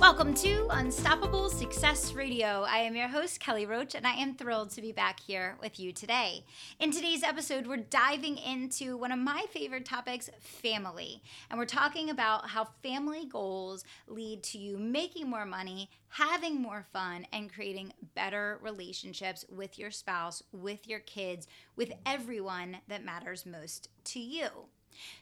Welcome to Unstoppable Success Radio. I am your host, Kelly Roach, and I am thrilled to be back here with you today. In today's episode, we're diving into one of my favorite topics family. And we're talking about how family goals lead to you making more money, having more fun, and creating better relationships with your spouse, with your kids, with everyone that matters most to you.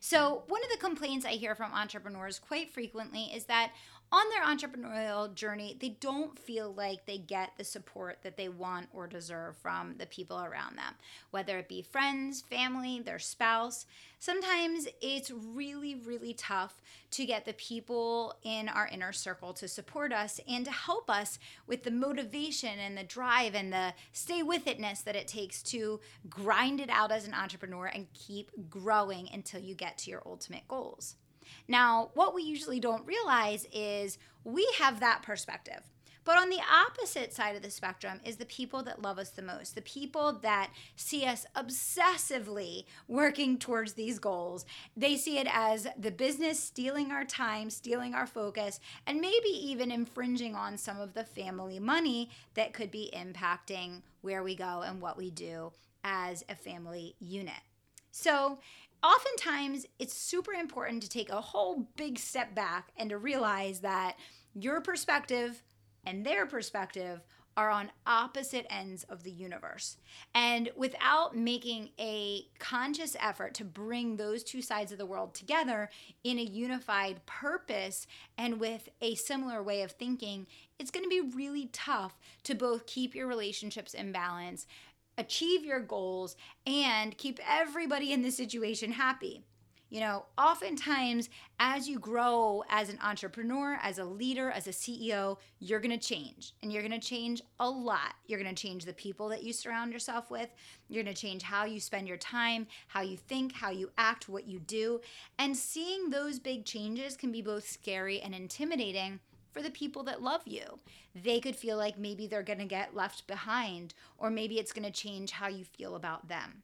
So, one of the complaints I hear from entrepreneurs quite frequently is that on their entrepreneurial journey, they don't feel like they get the support that they want or deserve from the people around them, whether it be friends, family, their spouse. Sometimes it's really, really tough to get the people in our inner circle to support us and to help us with the motivation and the drive and the stay with itness that it takes to grind it out as an entrepreneur and keep growing until you get to your ultimate goals. Now, what we usually don't realize is we have that perspective. But on the opposite side of the spectrum is the people that love us the most, the people that see us obsessively working towards these goals. They see it as the business stealing our time, stealing our focus, and maybe even infringing on some of the family money that could be impacting where we go and what we do as a family unit. So, oftentimes it's super important to take a whole big step back and to realize that your perspective and their perspective are on opposite ends of the universe. And without making a conscious effort to bring those two sides of the world together in a unified purpose and with a similar way of thinking, it's going to be really tough to both keep your relationships in balance achieve your goals, and keep everybody in the situation happy. You know, oftentimes as you grow as an entrepreneur, as a leader, as a CEO, you're going to change and you're going to change a lot. You're going to change the people that you surround yourself with. You're going to change how you spend your time, how you think, how you act, what you do. And seeing those big changes can be both scary and intimidating for the people that love you. They could feel like maybe they're going to get left behind, or maybe it's going to change how you feel about them.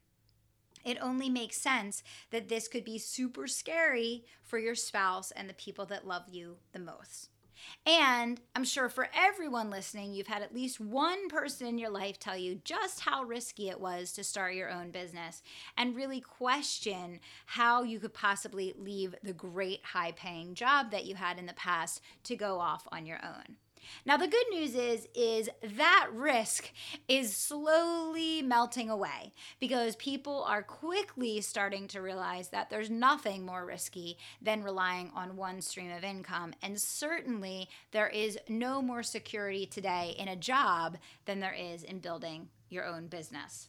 It only makes sense that this could be super scary for your spouse and the people that love you the most. And I'm sure for everyone listening, you've had at least one person in your life tell you just how risky it was to start your own business and really question how you could possibly leave the great high paying job that you had in the past to go off on your own. Now the good news is is that risk is slowly melting away because people are quickly starting to realize that there's nothing more risky than relying on one stream of income and certainly there is no more security today in a job than there is in building your own business.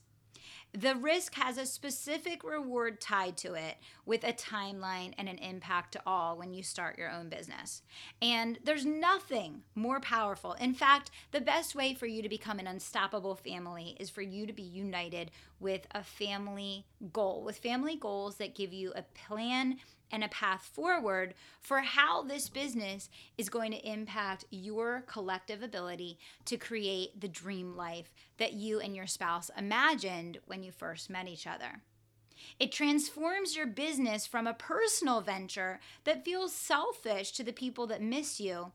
The risk has a specific reward tied to it with a timeline and an impact to all when you start your own business. And there's nothing more powerful. In fact, the best way for you to become an unstoppable family is for you to be united with a family goal, with family goals that give you a plan and a path forward for how this business is going to impact your collective ability to create the dream life that you and your spouse imagined when you first met each other. It transforms your business from a personal venture that feels selfish to the people that miss you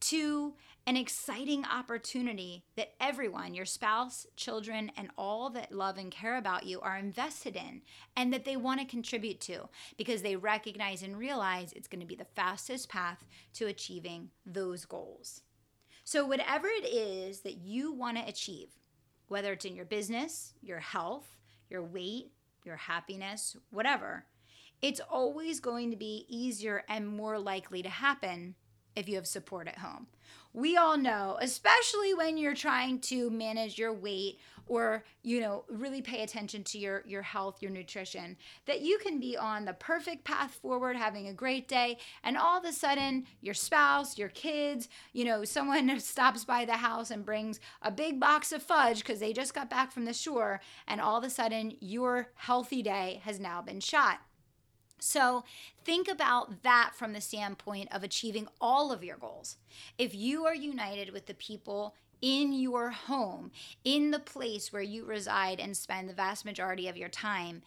to an exciting opportunity that everyone, your spouse, children, and all that love and care about you are invested in and that they want to contribute to because they recognize and realize it's going to be the fastest path to achieving those goals. So, whatever it is that you want to achieve, whether it's in your business, your health, your weight, your happiness, whatever, it's always going to be easier and more likely to happen if you have support at home. We all know, especially when you're trying to manage your weight or, you know, really pay attention to your your health, your nutrition, that you can be on the perfect path forward, having a great day, and all of a sudden your spouse, your kids, you know, someone stops by the house and brings a big box of fudge because they just got back from the shore, and all of a sudden your healthy day has now been shot. So, think about that from the standpoint of achieving all of your goals. If you are united with the people in your home, in the place where you reside and spend the vast majority of your time,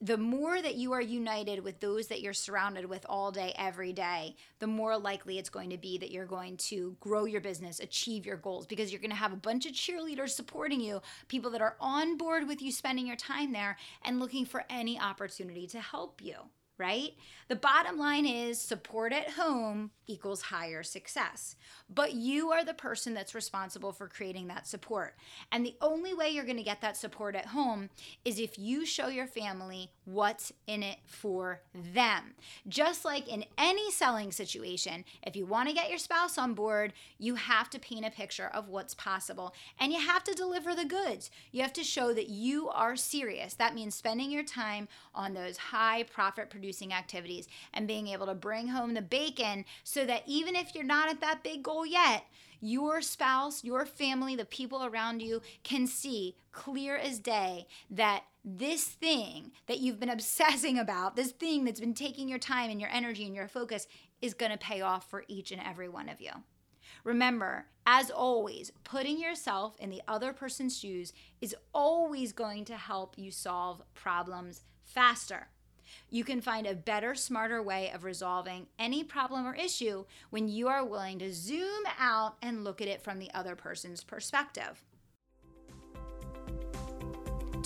the more that you are united with those that you're surrounded with all day, every day, the more likely it's going to be that you're going to grow your business, achieve your goals, because you're going to have a bunch of cheerleaders supporting you, people that are on board with you spending your time there and looking for any opportunity to help you right? The bottom line is support at home equals higher success. But you are the person that's responsible for creating that support. And the only way you're going to get that support at home is if you show your family what's in it for them. Just like in any selling situation, if you want to get your spouse on board, you have to paint a picture of what's possible and you have to deliver the goods. You have to show that you are serious. That means spending your time on those high profit producing producing activities and being able to bring home the bacon so that even if you're not at that big goal yet, your spouse, your family, the people around you can see clear as day that this thing that you've been obsessing about, this thing that's been taking your time and your energy and your focus, is going to pay off for each and every one of you. Remember, as always, putting yourself in the other person's shoes is always going to help you solve problems faster. You can find a better, smarter way of resolving any problem or issue when you are willing to zoom out and look at it from the other person's perspective.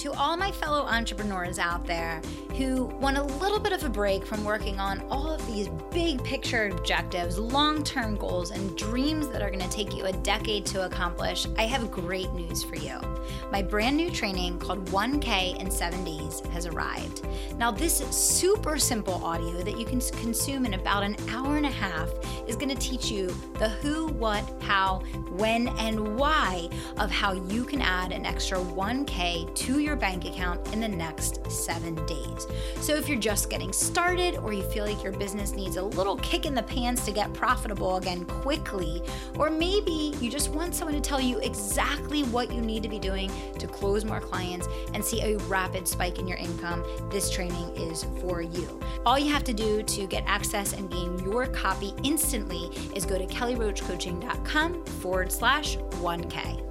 To all my fellow entrepreneurs out there who want a little bit of a break from working on all of these big picture objectives, long term goals, and dreams that are going to take you a decade to accomplish, I have great news for you. My brand new training called 1K in 7 Days has arrived. Now, this super simple audio that you can consume in about an hour and a half is going to teach you the who, what, how, when, and why of how you can add an extra 1K to your your bank account in the next seven days. So, if you're just getting started or you feel like your business needs a little kick in the pants to get profitable again quickly, or maybe you just want someone to tell you exactly what you need to be doing to close more clients and see a rapid spike in your income, this training is for you. All you have to do to get access and gain your copy instantly is go to kellyroachcoaching.com forward slash 1K.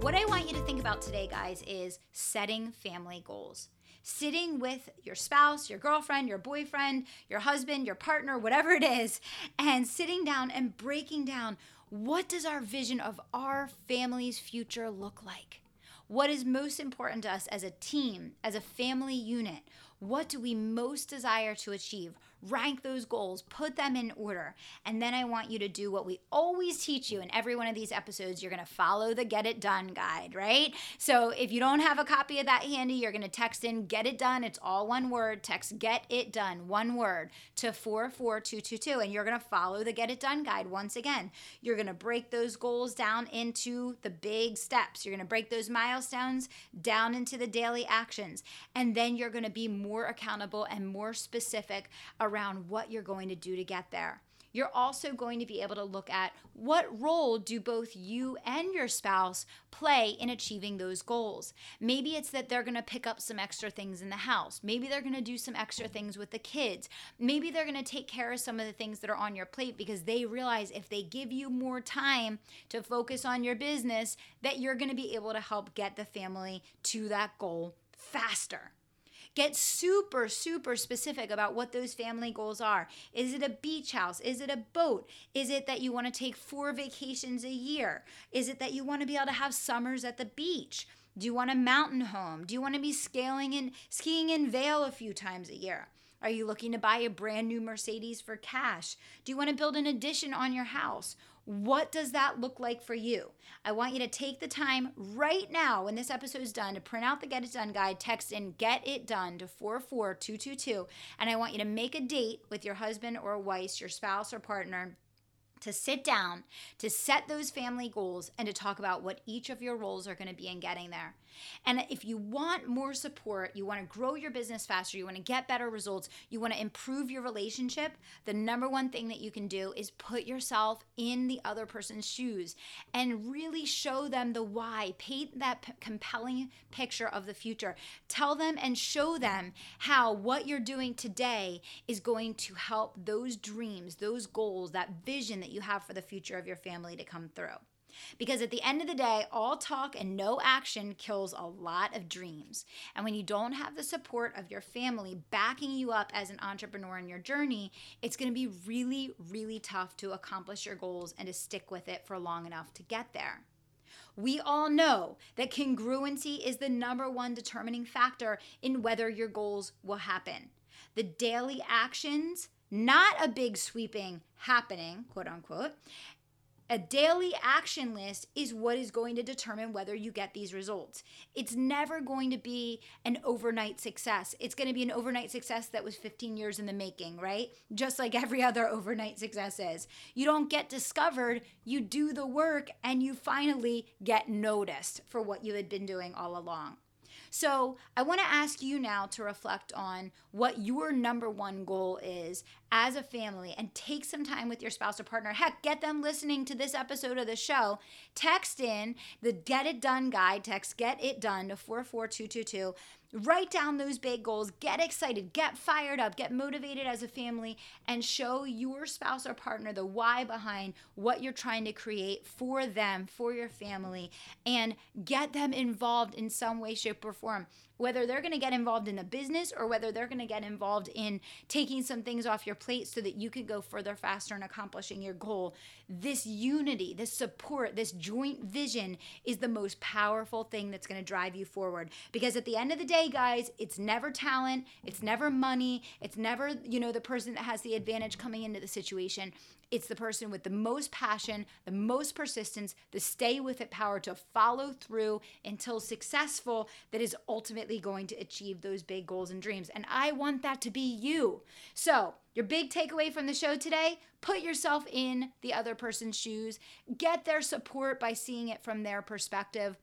What I want you to think about today, guys, is setting family goals. Sitting with your spouse, your girlfriend, your boyfriend, your husband, your partner, whatever it is, and sitting down and breaking down what does our vision of our family's future look like? What is most important to us as a team, as a family unit? What do we most desire to achieve? Rank those goals, put them in order. And then I want you to do what we always teach you in every one of these episodes. You're going to follow the Get It Done guide, right? So if you don't have a copy of that handy, you're going to text in Get It Done. It's all one word. Text Get It Done, one word, to 44222. And you're going to follow the Get It Done guide once again. You're going to break those goals down into the big steps. You're going to break those milestones down into the daily actions. And then you're going to be more accountable and more specific around what you're going to do to get there. You're also going to be able to look at what role do both you and your spouse play in achieving those goals. Maybe it's that they're going to pick up some extra things in the house. Maybe they're going to do some extra things with the kids. Maybe they're going to take care of some of the things that are on your plate because they realize if they give you more time to focus on your business, that you're going to be able to help get the family to that goal faster. Get super, super specific about what those family goals are. Is it a beach house? Is it a boat? Is it that you want to take four vacations a year? Is it that you want to be able to have summers at the beach? Do you want a mountain home? Do you want to be scaling and skiing in Vail a few times a year? Are you looking to buy a brand new Mercedes for cash? Do you want to build an addition on your house? What does that look like for you? I want you to take the time right now when this episode is done to print out the Get It Done guide, text in Get It Done to 44222, and I want you to make a date with your husband or wife, your spouse or partner to sit down, to set those family goals, and to talk about what each of your roles are going to be in getting there. And if you want more support, you want to grow your business faster, you want to get better results, you want to improve your relationship, the number one thing that you can do is put yourself in the other person's shoes and really show them the why. Paint that p- compelling picture of the future. Tell them and show them how what you're doing today is going to help those dreams, those goals, that vision that you have for the future of your family to come through. Because at the end of the day, all talk and no action kills a lot of dreams. And when you don't have the support of your family backing you up as an entrepreneur in your journey, it's going to be really, really tough to accomplish your goals and to stick with it for long enough to get there. We all know that congruency is the number one determining factor in whether your goals will happen. The daily actions, not a big sweeping happening, quote unquote, a daily action list is what is going to determine whether you get these results. It's never going to be an overnight success. It's going to be an overnight success that was 15 years in the making, right? Just like every other overnight success is. You don't get discovered, you do the work, and you finally get noticed for what you had been doing all along. So I want to ask you now to reflect on what your number one goal is as a family and take some time with your spouse or partner. Heck, get them listening to this episode of the show. Text in the Get It Done guide, text Get It Done to 44222 Write down those big goals, get excited, get fired up, get motivated as a family, and show your spouse or partner the why behind what you're trying to create for them, for your family, and get them involved in some way, shape, or form whether they're going to get involved in a business or whether they're going to get involved in taking some things off your plate so that you can go further faster in accomplishing your goal. This unity, this support, this joint vision is the most powerful thing that's going to drive you forward. Because at the end of the day, guys, it's never talent, it's never money, it's never, you know, the person that has the advantage coming into the situation. It's the person with the most passion, the most persistence, the stay with it power to follow through until successful that is ultimately going to achieve those big goals and dreams. And I want that to be you. So, your big takeaway from the show today put yourself in the other person's shoes, get their support by seeing it from their perspective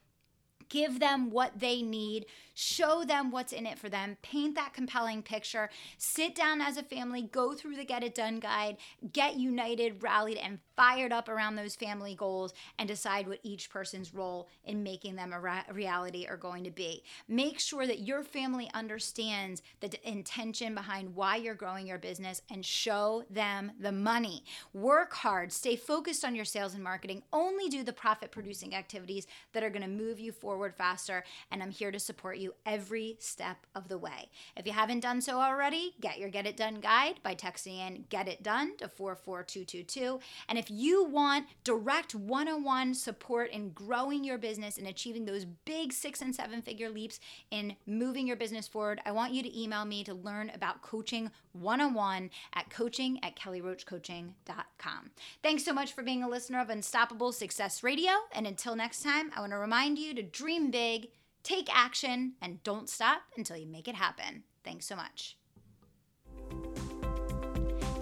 give them what they need, show them what's in it for them, paint that compelling picture, sit down as a family, go through the Get It Done guide, get united, rallied, and fired up around those family goals, and decide what each person's role in making them a ra- reality are going to be. Make sure that your family understands the d- intention behind why you're growing your business and show them the money. Work hard, stay focused on your sales and marketing, only do the profit producing activities that are going to move you forward faster, and I'm here to support you every step of the way. If you haven't done so already, get your Get It Done guide by texting in Get It Done to 44222. And if you want direct one on one support in growing your business and achieving those big six and seven figure leaps in moving your business forward, I want you to email me to learn about coaching one on one at coaching at kellyroachcoaching.com. Thanks so much for being a listener of Unstoppable Success Radio. And until next time, I want to remind you to dream big, take action, and don't stop until you make it happen. Thanks so much.